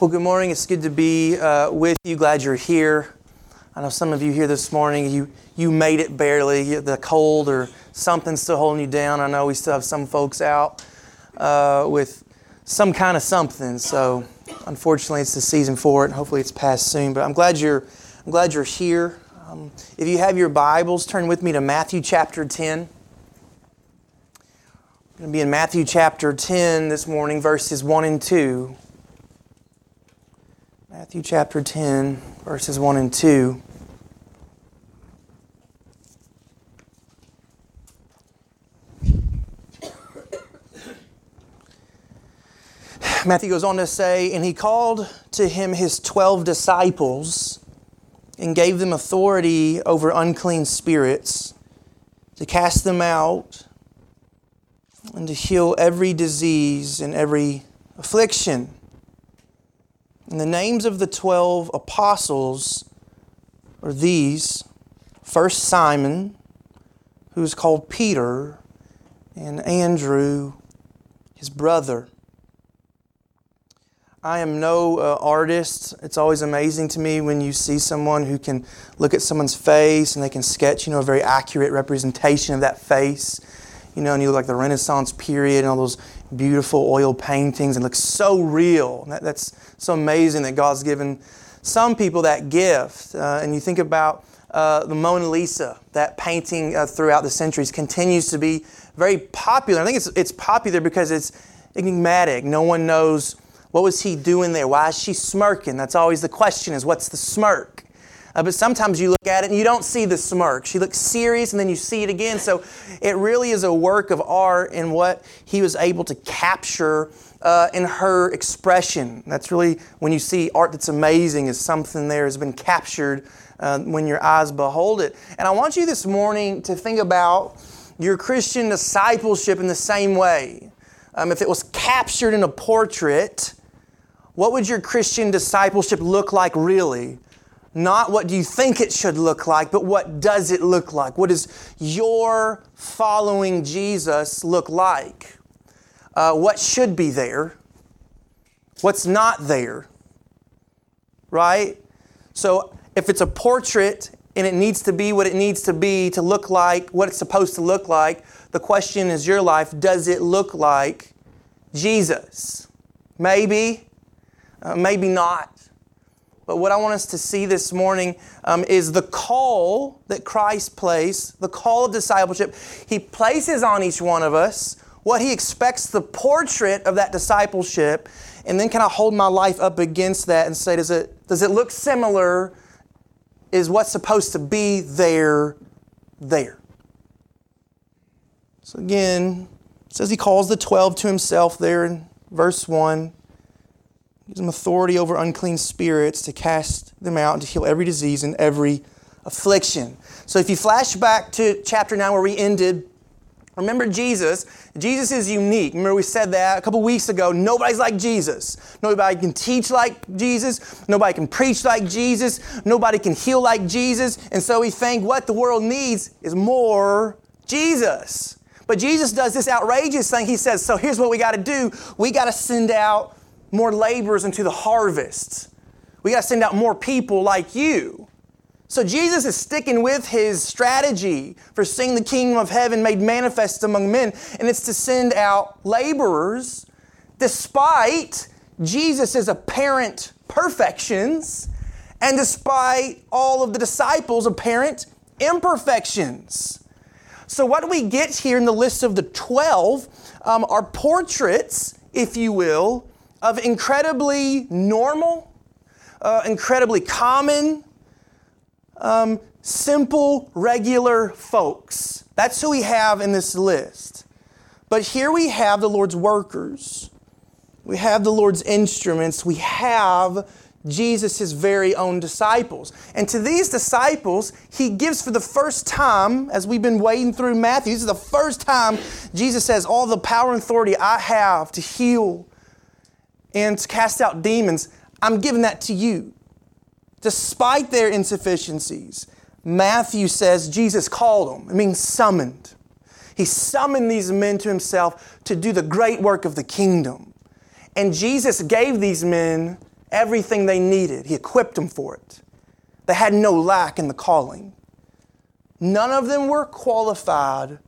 Well, good morning. It's good to be uh, with you. Glad you're here. I know some of you here this morning, you, you made it barely. The cold or something's still holding you down. I know we still have some folks out uh, with some kind of something. So, unfortunately, it's the season for it. Hopefully, it's past soon. But I'm glad you're, I'm glad you're here. Um, if you have your Bibles, turn with me to Matthew chapter 10. I'm going to be in Matthew chapter 10 this morning, verses 1 and 2. Matthew chapter 10, verses 1 and 2. Matthew goes on to say, And he called to him his twelve disciples and gave them authority over unclean spirits to cast them out and to heal every disease and every affliction. And the names of the 12 apostles are these first Simon, who is called Peter, and Andrew, his brother. I am no uh, artist. It's always amazing to me when you see someone who can look at someone's face and they can sketch, you know, a very accurate representation of that face. You know, and you look like the Renaissance period and all those beautiful oil paintings and looks so real. That, that's so amazing that God's given some people that gift. Uh, and you think about uh, the Mona Lisa, that painting uh, throughout the centuries continues to be very popular. I think it's, it's popular because it's enigmatic. No one knows what was he doing there? Why is she smirking? That's always the question is what's the smirk? Uh, but sometimes you look at it and you don't see the smirk. She looks serious and then you see it again. So it really is a work of art in what he was able to capture uh, in her expression. That's really when you see art that's amazing, is something there has been captured uh, when your eyes behold it. And I want you this morning to think about your Christian discipleship in the same way. Um, if it was captured in a portrait, what would your Christian discipleship look like really? Not what do you think it should look like, but what does it look like? What does your following Jesus look like? Uh, what should be there? What's not there? Right? So if it's a portrait and it needs to be what it needs to be to look like what it's supposed to look like, the question is your life, does it look like Jesus? Maybe, uh, maybe not. But what I want us to see this morning um, is the call that Christ placed, the call of discipleship. He places on each one of us what He expects the portrait of that discipleship, and then can I hold my life up against that and say, does it, does it look similar? Is what's supposed to be there, there? So again, it says He calls the 12 to Himself there in verse 1 gives them authority over unclean spirits to cast them out and to heal every disease and every affliction. So if you flash back to chapter 9 where we ended, remember Jesus. Jesus is unique. Remember we said that a couple weeks ago. Nobody's like Jesus. Nobody can teach like Jesus. Nobody can preach like Jesus. Nobody can heal like Jesus. And so we think what the world needs is more Jesus. But Jesus does this outrageous thing. He says, so here's what we got to do. We got to send out more laborers into the harvest. We got to send out more people like you. So Jesus is sticking with his strategy for seeing the kingdom of heaven made manifest among men, and it's to send out laborers despite Jesus' apparent perfections and despite all of the disciples' apparent imperfections. So, what we get here in the list of the 12 um, are portraits, if you will, of incredibly normal, uh, incredibly common, um, simple, regular folks. That's who we have in this list. But here we have the Lord's workers. We have the Lord's instruments. We have Jesus' very own disciples. And to these disciples, he gives for the first time, as we've been wading through Matthew, this is the first time Jesus says, All the power and authority I have to heal, and to cast out demons, I'm giving that to you. Despite their insufficiencies, Matthew says Jesus called them. It means summoned. He summoned these men to himself to do the great work of the kingdom. And Jesus gave these men everything they needed. He equipped them for it. They had no lack in the calling. None of them were qualified,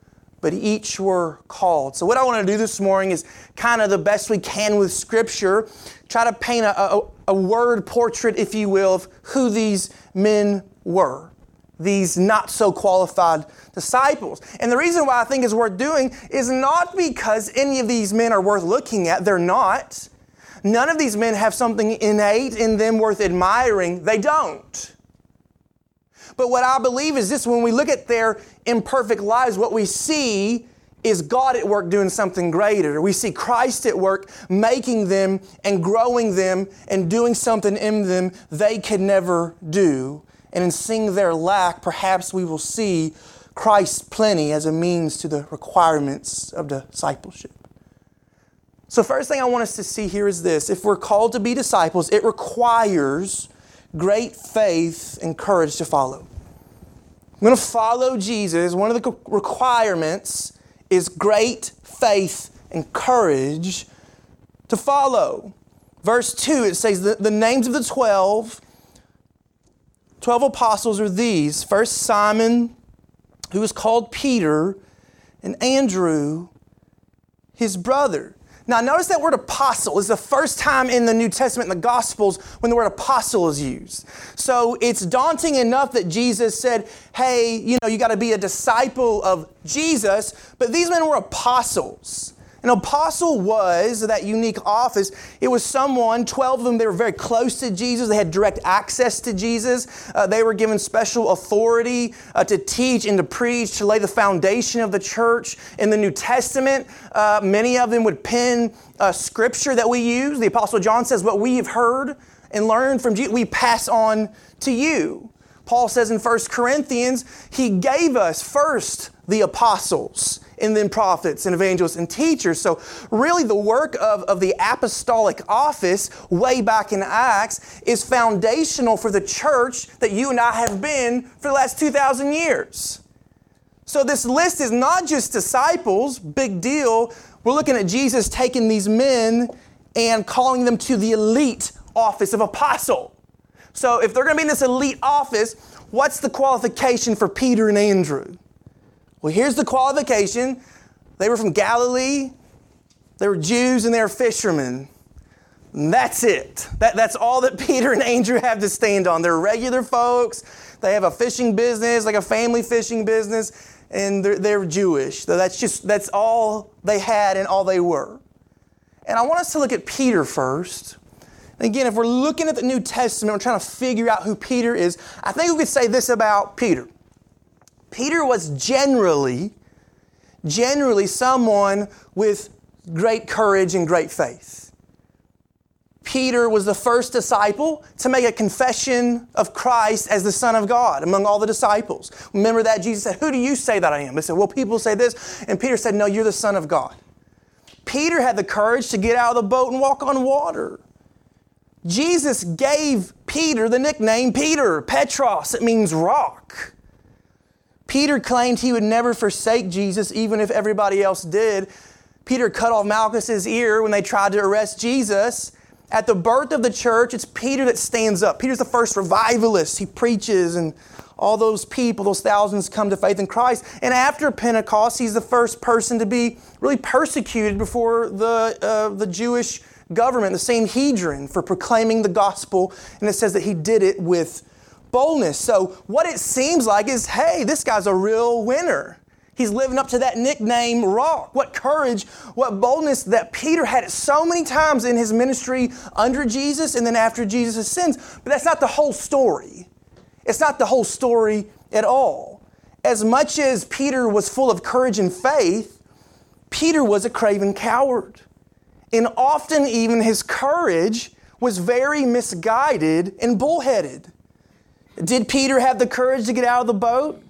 but each were called. So, what I want to do this morning is kind of the best we can with Scripture, try to paint a, a, a word portrait, if you will, of who these men were, these not so qualified disciples. And the reason why I think it's worth doing is not because any of these men are worth looking at, they're not. None of these men have something innate in them worth admiring, they don't. But what I believe is this when we look at their imperfect lives, what we see is God at work doing something greater. We see Christ at work making them and growing them and doing something in them they could never do. And in seeing their lack, perhaps we will see Christ's plenty as a means to the requirements of discipleship. So, first thing I want us to see here is this if we're called to be disciples, it requires great faith and courage to follow. I'm going to follow Jesus. One of the requirements is great faith and courage to follow. Verse 2, it says the, the names of the 12, 12 apostles are these. First, Simon, who is called Peter, and Andrew, his brother. Now, notice that word apostle is the first time in the New Testament, in the Gospels, when the word apostle is used. So it's daunting enough that Jesus said, hey, you know, you got to be a disciple of Jesus, but these men were apostles. An apostle was that unique office. It was someone, 12 of them, they were very close to Jesus. They had direct access to Jesus. Uh, they were given special authority uh, to teach and to preach, to lay the foundation of the church. In the New Testament, uh, many of them would pen uh, scripture that we use. The Apostle John says, What we have heard and learned from Jesus, we pass on to you. Paul says in 1 Corinthians, he gave us first the apostles and then prophets and evangelists and teachers. So, really, the work of, of the apostolic office way back in Acts is foundational for the church that you and I have been for the last 2,000 years. So, this list is not just disciples, big deal. We're looking at Jesus taking these men and calling them to the elite office of apostle. So, if they're going to be in this elite office, what's the qualification for Peter and Andrew? Well, here's the qualification they were from Galilee, they were Jews, and they were fishermen. And that's it. That, that's all that Peter and Andrew have to stand on. They're regular folks. They have a fishing business, like a family fishing business, and they're, they're Jewish. So that's just that's all they had and all they were. And I want us to look at Peter first. And again, if we're looking at the New Testament, we're trying to figure out who Peter is. I think we could say this about Peter. Peter was generally, generally someone with great courage and great faith. Peter was the first disciple to make a confession of Christ as the Son of God among all the disciples. Remember that Jesus said, Who do you say that I am? They said, Well, people say this. And Peter said, No, you're the Son of God. Peter had the courage to get out of the boat and walk on water. Jesus gave Peter the nickname Peter, Petros. It means rock. Peter claimed he would never forsake Jesus, even if everybody else did. Peter cut off Malchus's ear when they tried to arrest Jesus. At the birth of the church, it's Peter that stands up. Peter's the first revivalist. He preaches, and all those people, those thousands, come to faith in Christ. And after Pentecost, he's the first person to be really persecuted before the, uh, the Jewish government, the Sanhedrin, for proclaiming the gospel. And it says that he did it with boldness. So, what it seems like is hey, this guy's a real winner. He's living up to that nickname, Rock. What courage, what boldness that Peter had so many times in his ministry under Jesus and then after Jesus' sins. But that's not the whole story. It's not the whole story at all. As much as Peter was full of courage and faith, Peter was a craven coward. And often, even his courage was very misguided and bullheaded. Did Peter have the courage to get out of the boat?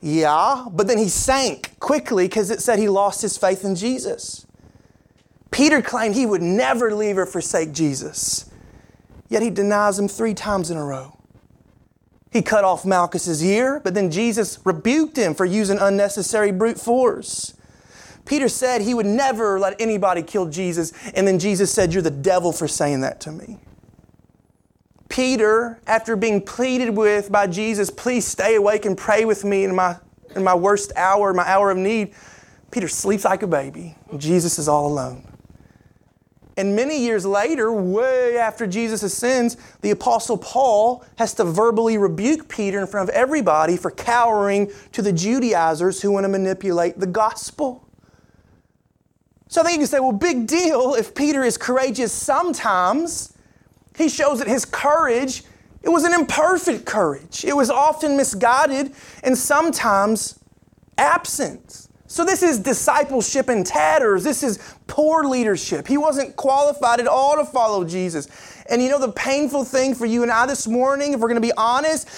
Yeah, but then he sank quickly because it said he lost his faith in Jesus. Peter claimed he would never leave or forsake Jesus, yet he denies him three times in a row. He cut off Malchus's ear, but then Jesus rebuked him for using unnecessary brute force. Peter said he would never let anybody kill Jesus, and then Jesus said, You're the devil for saying that to me. Peter, after being pleaded with by Jesus, please stay awake and pray with me in my, in my worst hour, my hour of need, Peter sleeps like a baby. Jesus is all alone. And many years later, way after Jesus ascends, the Apostle Paul has to verbally rebuke Peter in front of everybody for cowering to the Judaizers who want to manipulate the gospel. So I think you can say, well, big deal if Peter is courageous sometimes. He shows that his courage, it was an imperfect courage. It was often misguided and sometimes absent. So, this is discipleship in tatters. This is poor leadership. He wasn't qualified at all to follow Jesus. And you know, the painful thing for you and I this morning, if we're going to be honest,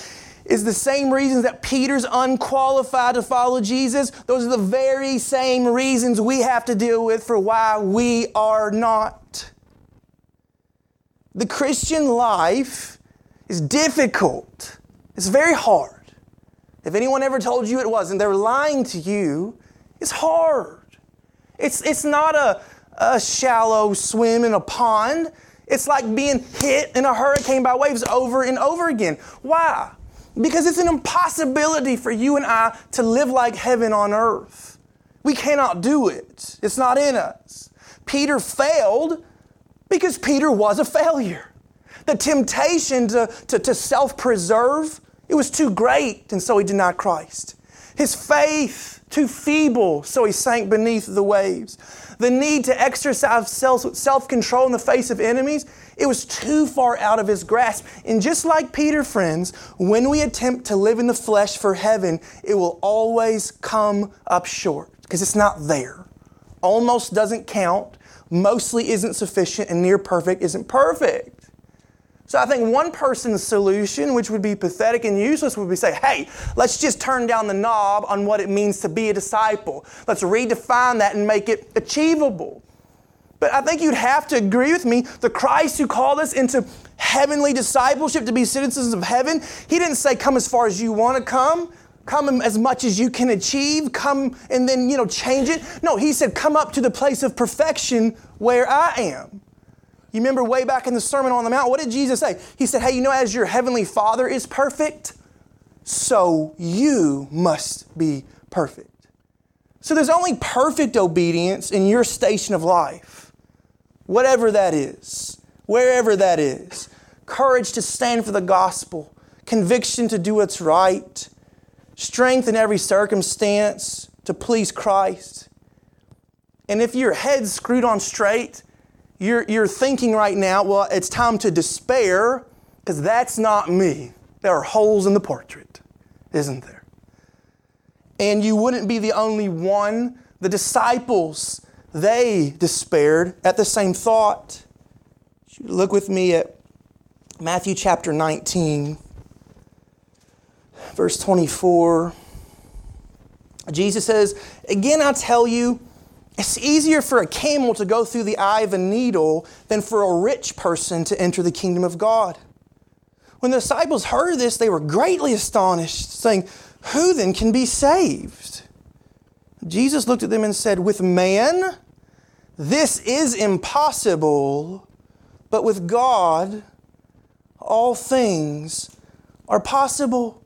is the same reasons that Peter's unqualified to follow Jesus. Those are the very same reasons we have to deal with for why we are not. The Christian life is difficult, it's very hard. If anyone ever told you it wasn't, they're lying to you. It's hard. It's, it's not a, a shallow swim in a pond. It's like being hit in a hurricane by waves over and over again. Why? Because it's an impossibility for you and I to live like heaven on earth. We cannot do it, it's not in us. Peter failed because Peter was a failure. The temptation to, to, to self preserve, it was too great, and so he denied Christ. His faith, too feeble, so he sank beneath the waves. The need to exercise self control in the face of enemies, it was too far out of his grasp. And just like Peter, friends, when we attempt to live in the flesh for heaven, it will always come up short because it's not there. Almost doesn't count, mostly isn't sufficient, and near perfect isn't perfect. So I think one person's solution, which would be pathetic and useless, would be say, hey, let's just turn down the knob on what it means to be a disciple. Let's redefine that and make it achievable. But I think you'd have to agree with me the Christ who called us into heavenly discipleship to be citizens of heaven, he didn't say, come as far as you want to come. Come as much as you can achieve, come and then, you know, change it. No, he said, come up to the place of perfection where I am. You remember way back in the Sermon on the Mount, what did Jesus say? He said, Hey, you know, as your heavenly Father is perfect, so you must be perfect. So there's only perfect obedience in your station of life, whatever that is, wherever that is. Courage to stand for the gospel, conviction to do what's right, strength in every circumstance to please Christ. And if your head's screwed on straight, you're, you're thinking right now, well, it's time to despair because that's not me. There are holes in the portrait, isn't there? And you wouldn't be the only one. The disciples, they despaired at the same thought. Look with me at Matthew chapter 19, verse 24. Jesus says, Again, I tell you, it's easier for a camel to go through the eye of a needle than for a rich person to enter the kingdom of God. When the disciples heard this, they were greatly astonished, saying, Who then can be saved? Jesus looked at them and said, With man, this is impossible, but with God, all things are possible.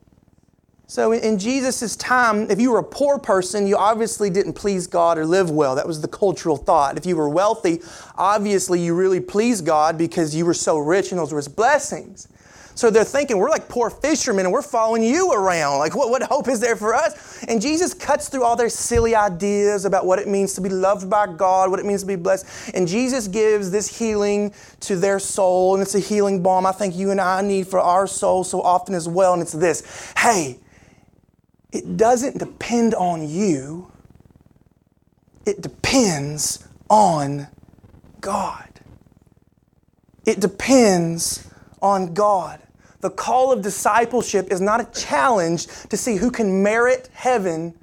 So in Jesus' time, if you were a poor person, you obviously didn't please God or live well. That was the cultural thought. If you were wealthy, obviously you really pleased God because you were so rich and those were His blessings. So they're thinking, we're like poor fishermen and we're following you around. Like, what, what hope is there for us? And Jesus cuts through all their silly ideas about what it means to be loved by God, what it means to be blessed. And Jesus gives this healing to their soul, and it's a healing balm I think you and I need for our soul so often as well. And it's this hey, it doesn't depend on you, it depends on God. It depends on God. The call of discipleship is not a challenge to see who can merit heaven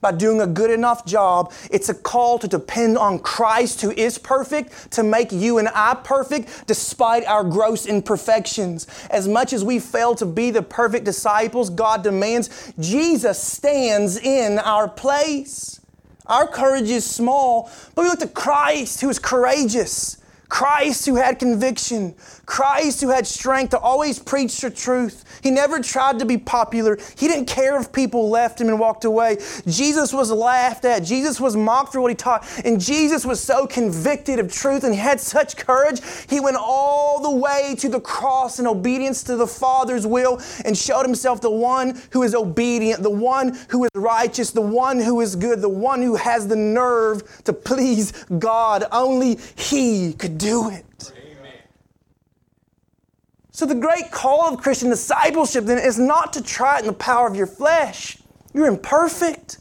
by doing a good enough job. It's a call to depend on Christ, who is perfect, to make you and I perfect despite our gross imperfections. As much as we fail to be the perfect disciples God demands, Jesus stands in our place. Our courage is small, but we look to Christ, who is courageous. Christ who had conviction, Christ who had strength to always preach the truth. He never tried to be popular. He didn't care if people left him and walked away. Jesus was laughed at. Jesus was mocked for what he taught. And Jesus was so convicted of truth and he had such courage. He went all the way to the cross in obedience to the Father's will and showed himself the one who is obedient, the one who is righteous, the one who is good, the one who has the nerve to please God. Only he could do it. Amen. So, the great call of Christian discipleship then is not to try it in the power of your flesh. You're imperfect,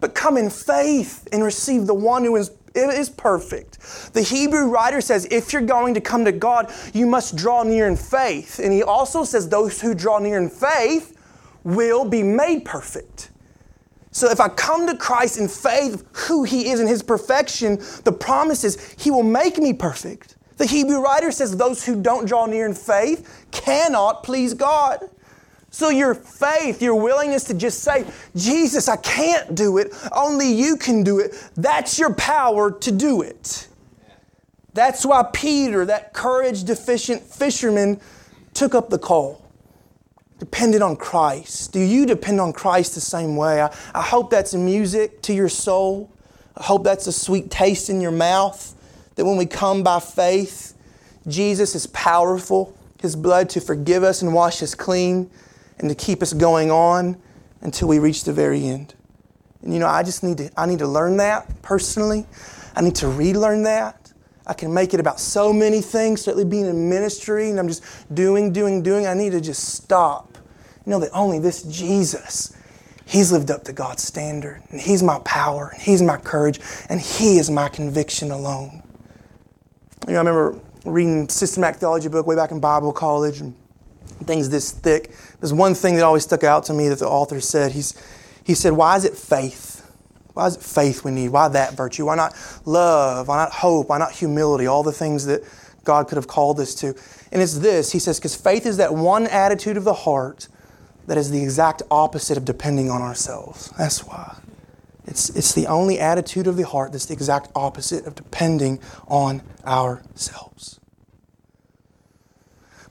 but come in faith and receive the one who is, is perfect. The Hebrew writer says, if you're going to come to God, you must draw near in faith. And he also says, those who draw near in faith will be made perfect. So if I come to Christ in faith, who He is in His perfection, the promise is He will make me perfect. The Hebrew writer says those who don't draw near in faith cannot please God. So your faith, your willingness to just say, Jesus, I can't do it, only you can do it, that's your power to do it. That's why Peter, that courage deficient fisherman, took up the call depended on Christ? Do you depend on Christ the same way? I, I hope that's music to your soul. I hope that's a sweet taste in your mouth. That when we come by faith, Jesus is powerful. His blood to forgive us and wash us clean and to keep us going on until we reach the very end. And you know, I just need to I need to learn that personally. I need to relearn that. I can make it about so many things, certainly being in ministry, and I'm just doing, doing, doing. I need to just stop. You know that only this Jesus, He's lived up to God's standard, and He's my power, and He's my courage, and He is my conviction alone. You know, I remember reading systematic theology book way back in Bible college, and things this thick. There's one thing that always stuck out to me that the author said. He's, he said, Why is it faith? Why is it faith we need? Why that virtue? Why not love? Why not hope? Why not humility? All the things that God could have called us to. And it's this He says, because faith is that one attitude of the heart that is the exact opposite of depending on ourselves. That's why. It's, it's the only attitude of the heart that's the exact opposite of depending on ourselves.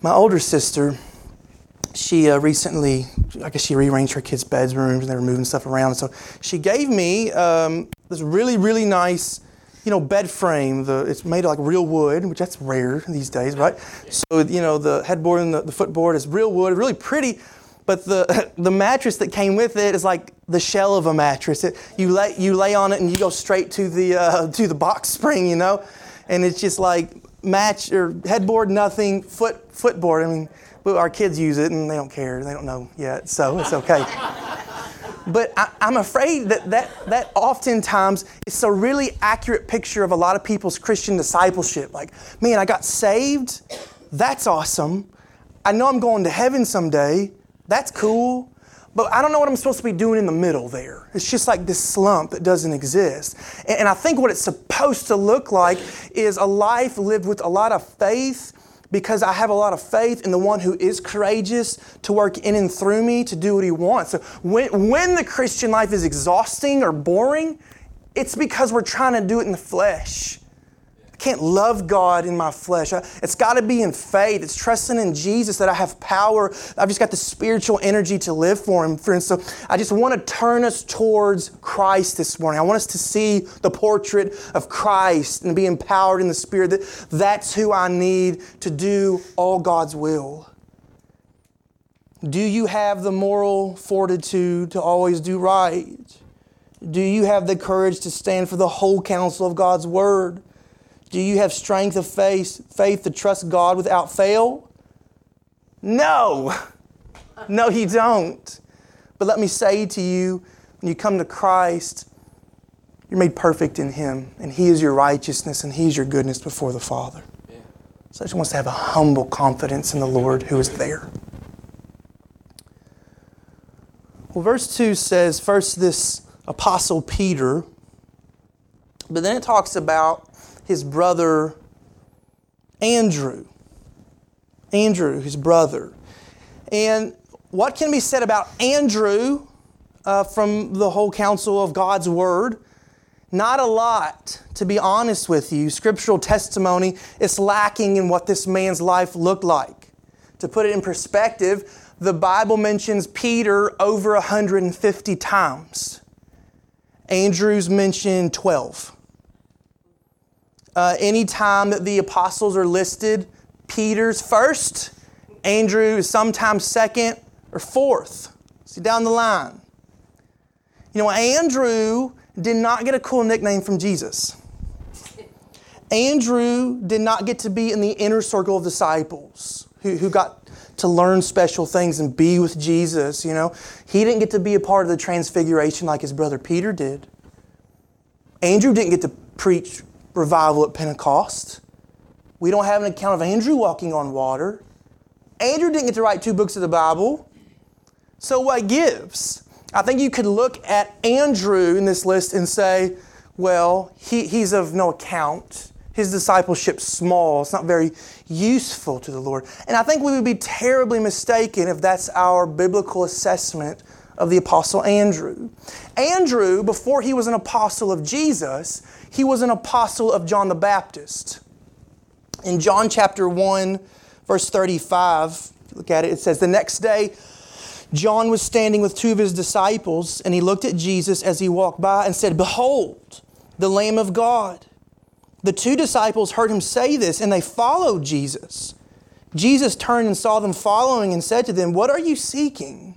My older sister, she uh, recently, I guess she rearranged her kids' bedrooms and they were moving stuff around. So she gave me um, this really, really nice, you know, bed frame. The, it's made of like real wood, which that's rare these days, right? So, you know, the headboard and the, the footboard is real wood, really pretty. But the, the mattress that came with it is like the shell of a mattress. It, you, lay, you lay on it and you go straight to the, uh, to the box spring, you know? And it's just like match or headboard, nothing, foot, footboard. I mean, our kids use it and they don't care. They don't know yet, so it's okay. but I, am afraid that, that that oftentimes it's a really accurate picture of a lot of people's Christian discipleship. Like, man, I got saved. That's awesome. I know I'm going to heaven someday. That's cool. But I don't know what I'm supposed to be doing in the middle there. It's just like this slump that doesn't exist. And, and I think what it's supposed to look like is a life lived with a lot of faith because I have a lot of faith in the one who is courageous to work in and through me to do what he wants. So when, when the Christian life is exhausting or boring, it's because we're trying to do it in the flesh. I can't love God in my flesh. It's got to be in faith. It's trusting in Jesus that I have power. I've just got the spiritual energy to live for Him, friends. So I just want to turn us towards Christ this morning. I want us to see the portrait of Christ and be empowered in the Spirit that that's who I need to do all God's will. Do you have the moral fortitude to always do right? Do you have the courage to stand for the whole counsel of God's Word? Do you have strength of faith, faith to trust God without fail? No. No, you don't. But let me say to you, when you come to Christ, you're made perfect in Him, and He is your righteousness, and He is your goodness before the Father. Yeah. So I just want to have a humble confidence in the Lord who is there. Well, verse 2 says, first, this apostle Peter, but then it talks about his brother Andrew. Andrew, his brother. And what can be said about Andrew uh, from the whole counsel of God's Word Not a lot, to be honest with you. Scriptural testimony is lacking in what this man's life looked like. To put it in perspective, the Bible mentions Peter over 150 times. Andrew's mentioned 12. Uh, anytime that the apostles are listed, Peter's first, Andrew is sometimes second or fourth. See down the line. You know, Andrew did not get a cool nickname from Jesus. Andrew did not get to be in the inner circle of disciples who, who got to learn special things and be with Jesus, you know. He didn't get to be a part of the transfiguration like his brother Peter did. Andrew didn't get to preach revival at Pentecost. We don't have an account of Andrew walking on water. Andrew didn't get to write two books of the Bible. So what gives? I think you could look at Andrew in this list and say, well, he, he's of no account. His discipleship's small. It's not very useful to the Lord. And I think we would be terribly mistaken if that's our biblical assessment of the Apostle Andrew. Andrew, before he was an apostle of Jesus, he was an apostle of John the Baptist. In John chapter 1, verse 35, look at it, it says, The next day, John was standing with two of his disciples, and he looked at Jesus as he walked by and said, Behold, the Lamb of God. The two disciples heard him say this, and they followed Jesus. Jesus turned and saw them following and said to them, What are you seeking?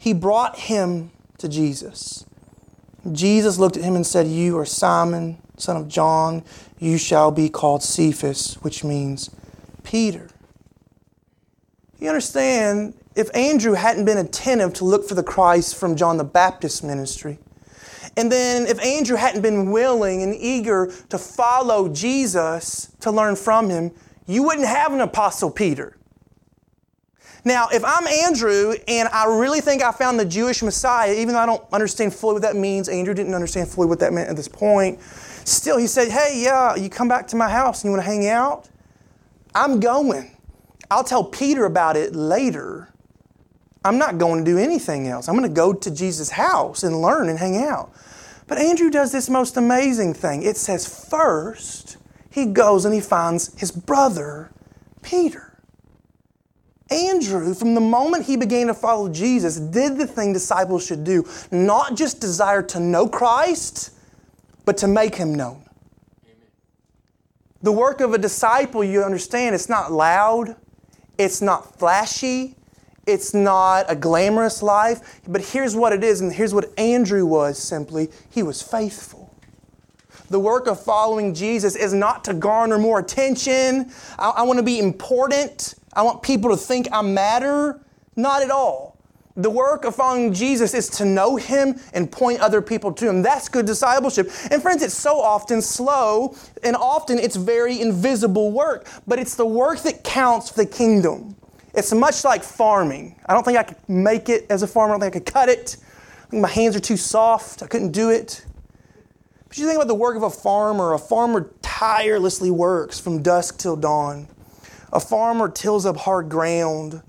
He brought him to Jesus. Jesus looked at him and said, You are Simon, son of John. You shall be called Cephas, which means Peter. You understand, if Andrew hadn't been attentive to look for the Christ from John the Baptist ministry, and then if Andrew hadn't been willing and eager to follow Jesus to learn from him, you wouldn't have an apostle Peter. Now, if I'm Andrew and I really think I found the Jewish Messiah, even though I don't understand fully what that means, Andrew didn't understand fully what that meant at this point. Still, he said, Hey, yeah, you come back to my house and you want to hang out? I'm going. I'll tell Peter about it later. I'm not going to do anything else. I'm going to go to Jesus' house and learn and hang out. But Andrew does this most amazing thing. It says, first, he goes and he finds his brother, Peter. Andrew, from the moment he began to follow Jesus, did the thing disciples should do not just desire to know Christ, but to make him known. The work of a disciple, you understand, it's not loud, it's not flashy, it's not a glamorous life, but here's what it is, and here's what Andrew was simply he was faithful. The work of following Jesus is not to garner more attention. I, I want to be important. I want people to think I matter. Not at all. The work of following Jesus is to know Him and point other people to Him. That's good discipleship. And friends, it's so often slow and often it's very invisible work, but it's the work that counts for the kingdom. It's much like farming. I don't think I could make it as a farmer. I don't think I could cut it. My hands are too soft. I couldn't do it. But you think about the work of a farmer. A farmer tirelessly works from dusk till dawn. A farmer tills up hard ground.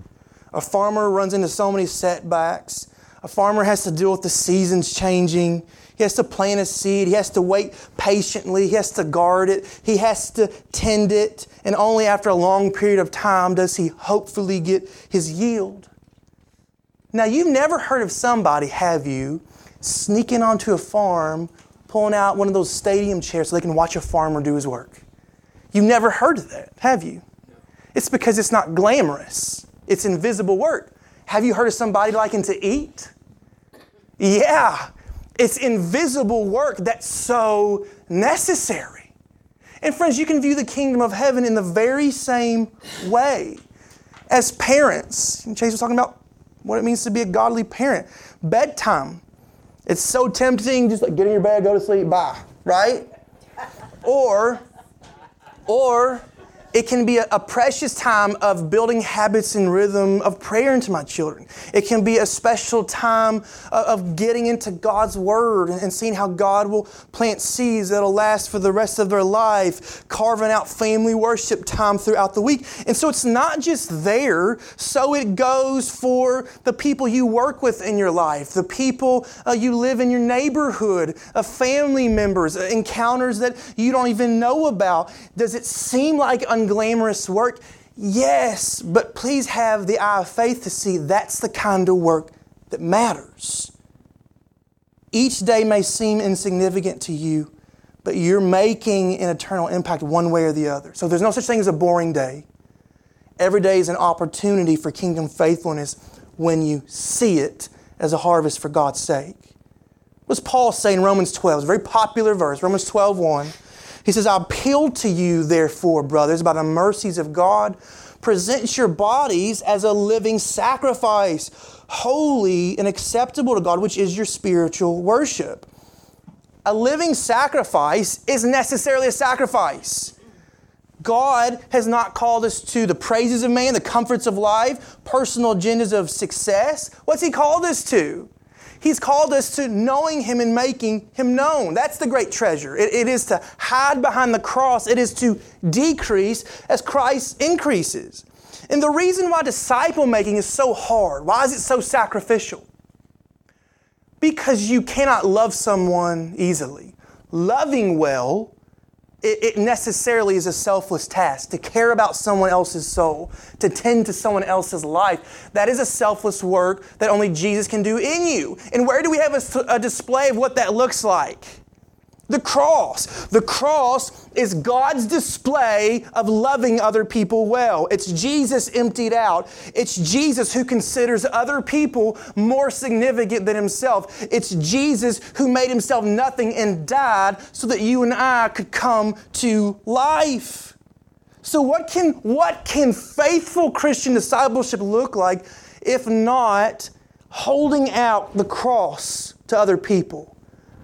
A farmer runs into so many setbacks. A farmer has to deal with the seasons changing. He has to plant a seed. He has to wait patiently. He has to guard it. He has to tend it. And only after a long period of time does he hopefully get his yield. Now, you've never heard of somebody, have you, sneaking onto a farm, pulling out one of those stadium chairs so they can watch a farmer do his work? You've never heard of that, have you? It's because it's not glamorous, it's invisible work. Have you heard of somebody liking to eat? Yeah, it's invisible work that's so necessary. And friends, you can view the kingdom of heaven in the very same way. As parents, Chase was talking about what it means to be a godly parent. Bedtime. It's so tempting, just like get in your bed, go to sleep, bye, right? Or, or it can be a, a, precious time of building habits and rhythm of prayer into my children. It can be a special time of, of getting into God's Word and, and, seeing how God will plant seeds that'll last for the rest of their life, carving out family worship time throughout the week. And so it's not just there, so it goes for the people you work with in your life, the people uh, you live in your neighborhood, uh, family members, uh, encounters that you don't even know about. Does it seem like unglamorous work? Yes, but please have the eye of faith to see that's the kind of work that matters. Each day may seem insignificant to you, but you're making an eternal impact one way or the other. So there's no such thing as a boring day. Every day is an opportunity for kingdom faithfulness when you see it as a harvest for God's sake. What's Paul say in Romans 12? It's a very popular verse, Romans 12, 1. He says, I appeal to you, therefore, brothers, by the mercies of God, present your bodies as a living sacrifice, holy and acceptable to God, which is your spiritual worship. A living sacrifice is necessarily a sacrifice. God has not called us to the praises of man, the comforts of life, personal agendas of success. What's He called us to? He's called us to knowing Him and making Him known. That's the great treasure. It, it is to hide behind the cross, it is to decrease as Christ increases. And the reason why disciple making is so hard, why is it so sacrificial? Because you cannot love someone easily. Loving well it, necessarily is a selfless task to care about someone else's soul, to tend to someone else's life. That is a selfless work that only Jesus can do in you. And where do we have a, a display of what that looks like? The cross. The cross is God's display of loving other people well. It's Jesus emptied out. It's Jesus who considers other people more significant than himself. It's Jesus who made himself nothing and died so that you and I could come to life. So what can what can faithful Christian discipleship look like if not holding out the cross to other people?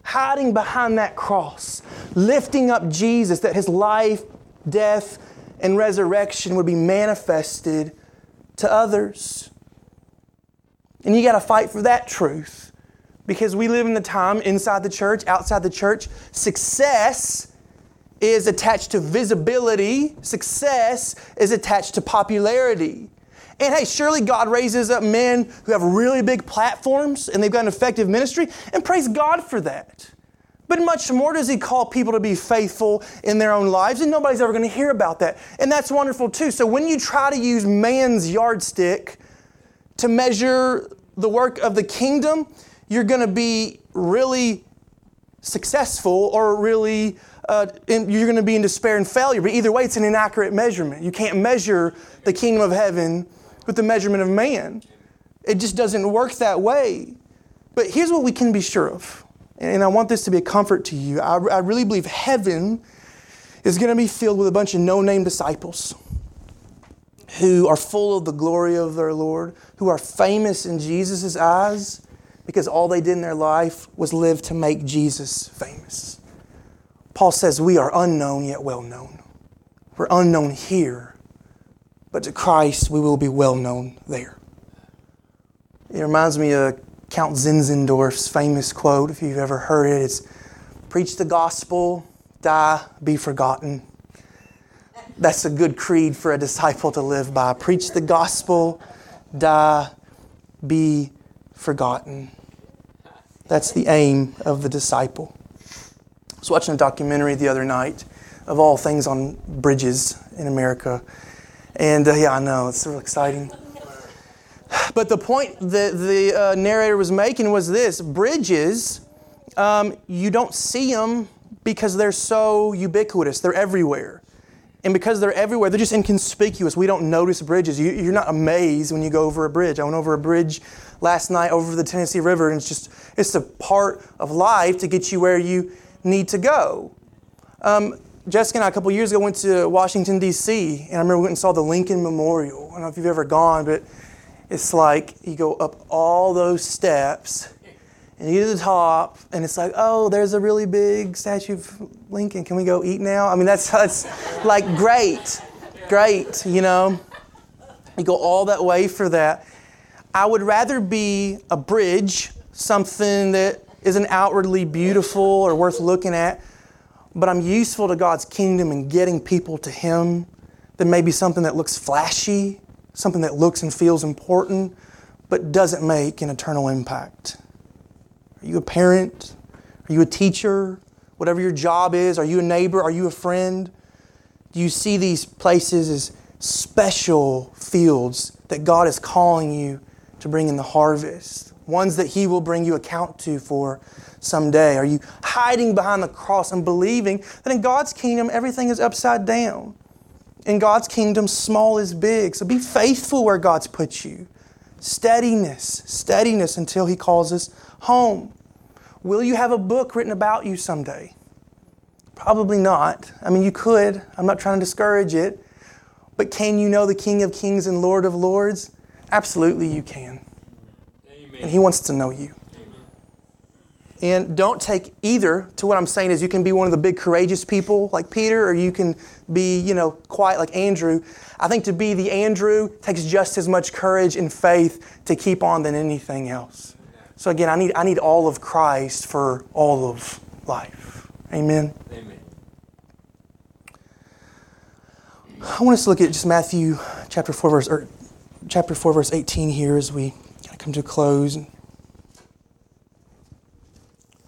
Hiding behind that cross, lifting up Jesus, that his life, death, and resurrection would be manifested to others. And you got to fight for that truth because we live in the time inside the church, outside the church. Success is attached to visibility, success is attached to popularity. And hey, surely God raises up men who have really big platforms and they've got an effective ministry, and praise God for that. But much more does He call people to be faithful in their own lives, and nobody's ever going to hear about that. And that's wonderful too. So when you try to use man's yardstick to measure the work of the kingdom, you're going to be really successful or really uh, you're going to be in despair and failure. But either way, it's an inaccurate measurement. You can't measure the kingdom of heaven with the measurement of man. It just doesn't work that way. But here's what we can be sure of, and I want this to be a comfort to you. I, I really believe heaven is going to be filled with a bunch of no name disciples who are full of the glory of their Lord, who are famous in Jesus' eyes because all they did in their life was live to make Jesus famous. Paul says, We are unknown yet well known. We're unknown here, but to Christ we will be well known there. It reminds me of Count Zinzendorf's famous quote, if you've ever heard it. It's preach the gospel, die, be forgotten. That's a good creed for a disciple to live by. Preach the gospel, die, be forgotten. That's the aim of the disciple. I was watching a documentary the other night of all things on bridges in America. And uh, yeah, I know, it's real exciting. But the point that the uh, narrator was making was this bridges, um, you don't see them because they're so ubiquitous, they're everywhere. And because they're everywhere, they're just inconspicuous. We don't notice bridges. You, you're not amazed when you go over a bridge. I went over a bridge last night over the Tennessee River, and it's just it's a part of life to get you where you need to go. Um, Jessica and I, a couple years ago, went to Washington, D.C., and I remember we went and saw the Lincoln Memorial. I don't know if you've ever gone, but it's like you go up all those steps, and you get to the top, and it's like, oh, there's a really big statue of Lincoln. Can we go eat now? I mean, that's, that's like great, great, you know. You go all that way for that. I would rather be a bridge, something that isn't outwardly beautiful or worth looking at, but I'm useful to God's kingdom and getting people to Him than maybe something that looks flashy, something that looks and feels important, but doesn't make an eternal impact. Are you a parent? Are you a teacher? Whatever your job is, are you a neighbor? Are you a friend? Do you see these places as special fields that God is calling you to bring in the harvest? Ones that He will bring you account to for someday? Are you hiding behind the cross and believing that in God's kingdom everything is upside down? In God's kingdom, small is big. So be faithful where God's put you. Steadiness, steadiness until He calls us home. Will you have a book written about you someday? Probably not. I mean, you could. I'm not trying to discourage it. But can you know the King of Kings and Lord of Lords? Absolutely, you can. And He wants to know you. And don't take either to what I'm saying is you can be one of the big courageous people like Peter, or you can be, you know, quiet like Andrew. I think to be the Andrew takes just as much courage and faith to keep on than anything else. So again, I need, I need all of Christ for all of life. Amen. Amen. I want us to look at just Matthew chapter 4 verse or chapter 4 verse 18 here as we come to a close.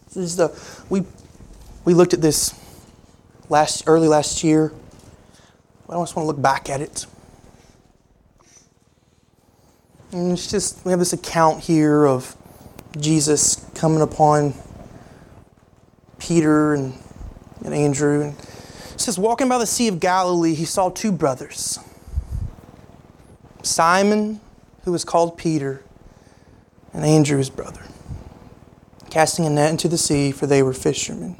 This is the we we looked at this last early last year. I just want to look back at it. And it's just we have this account here of Jesus coming upon Peter and, and Andrew. And it says, walking by the Sea of Galilee, he saw two brothers Simon, who was called Peter, and Andrew, his brother, casting a net into the sea, for they were fishermen.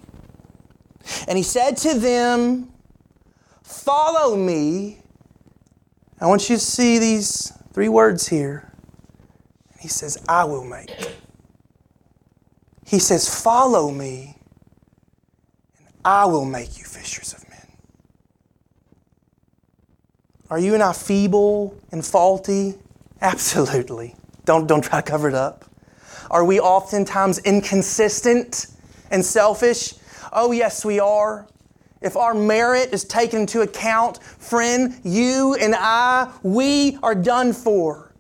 And he said to them, Follow me. I want you to see these three words here. He says, I will make. He says, Follow me, and I will make you fishers of men. Are you and I feeble and faulty? Absolutely. Don't, don't try to cover it up. Are we oftentimes inconsistent and selfish? Oh, yes, we are. If our merit is taken into account, friend, you and I, we are done for.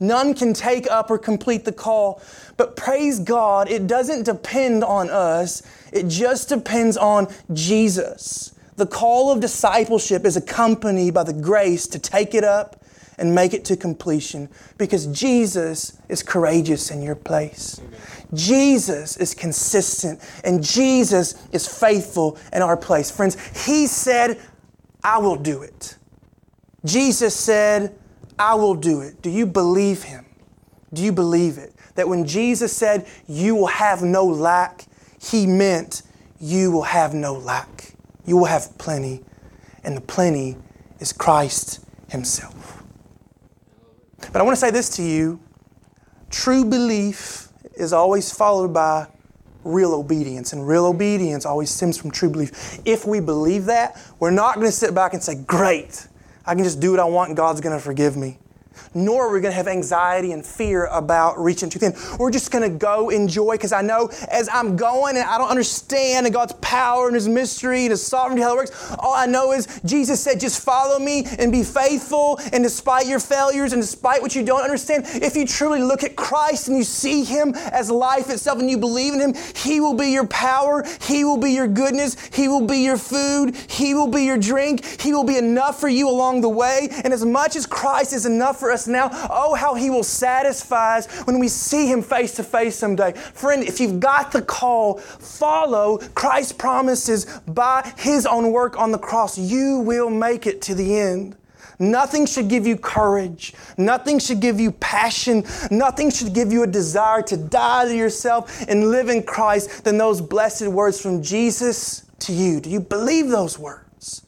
None can take up or complete the call. But praise God, it doesn't depend on us, it just depends on Jesus. The call of discipleship is accompanied by the grace to take it up and make it to completion because Jesus is courageous in your place. Jesus is consistent and Jesus is faithful in our place. Friends, He said, I will do it. Jesus said, I will do it. Do you believe him? Do you believe it? That when Jesus said, You will have no lack, he meant, You will have no lack. You will have plenty. And the plenty is Christ himself. But I want to say this to you true belief is always followed by real obedience. And real obedience always stems from true belief. If we believe that, we're not going to sit back and say, Great, I can just do what I want and God's going to forgive me nor are we going to have anxiety and fear about reaching too thin. We're just going to go enjoy because I know as I'm going and I don't understand and God's power and His mystery and His sovereignty, how it works, all I know is Jesus said, just follow me and be faithful. And despite your failures and despite what you don't understand, if you truly look at Christ and you see Him as life itself and you believe in Him, He will be your power, He will be your goodness, He will be your food, He will be your drink, He will be enough for you along the way. And as much as Christ is enough for us, us now. Oh, how He will satisfy us when we see Him face to face someday. Friend, if you've got the call, follow Christ's promises by His own work on the cross. You will make it to the end. Nothing should give you courage. Nothing should give you passion. Nothing should give you a desire to die to yourself and live in Christ than those blessed words from Jesus to you. Do you believe those words?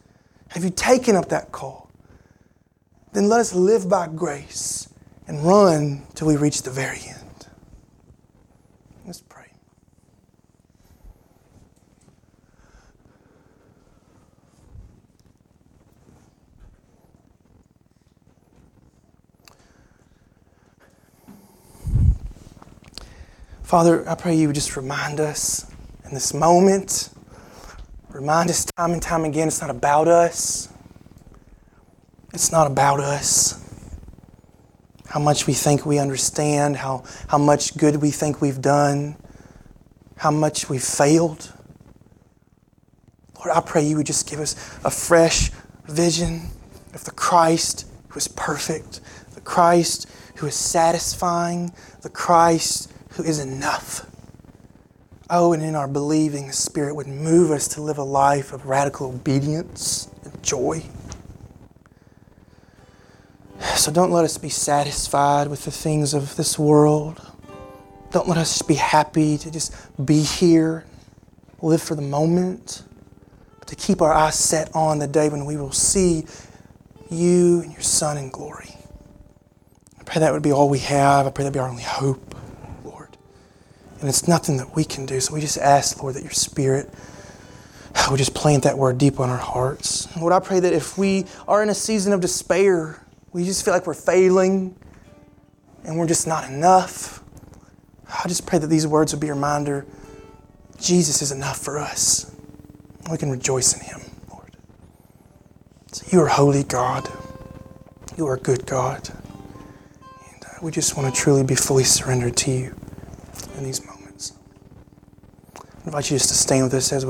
Have you taken up that call? then let us live by grace and run till we reach the very end. Let's pray. Father, I pray you would just remind us in this moment. Remind us time and time again it's not about us. It's not about us. How much we think we understand, how, how much good we think we've done, how much we've failed. Lord, I pray you would just give us a fresh vision of the Christ who is perfect, the Christ who is satisfying, the Christ who is enough. Oh, and in our believing, the Spirit would move us to live a life of radical obedience and joy. So don't let us be satisfied with the things of this world. Don't let us be happy to just be here, live for the moment, but to keep our eyes set on the day when we will see you and your Son in glory. I pray that would be all we have. I pray that would be our only hope, Lord. And it's nothing that we can do. So we just ask, Lord, that your Spirit would just plant that word deep on our hearts. Lord, I pray that if we are in a season of despair, we just feel like we're failing and we're just not enough. I just pray that these words would be a reminder Jesus is enough for us. We can rejoice in Him, Lord. So you are holy God. You are good God. And uh, we just want to truly be fully surrendered to you in these moments. I invite you just to stand with us as we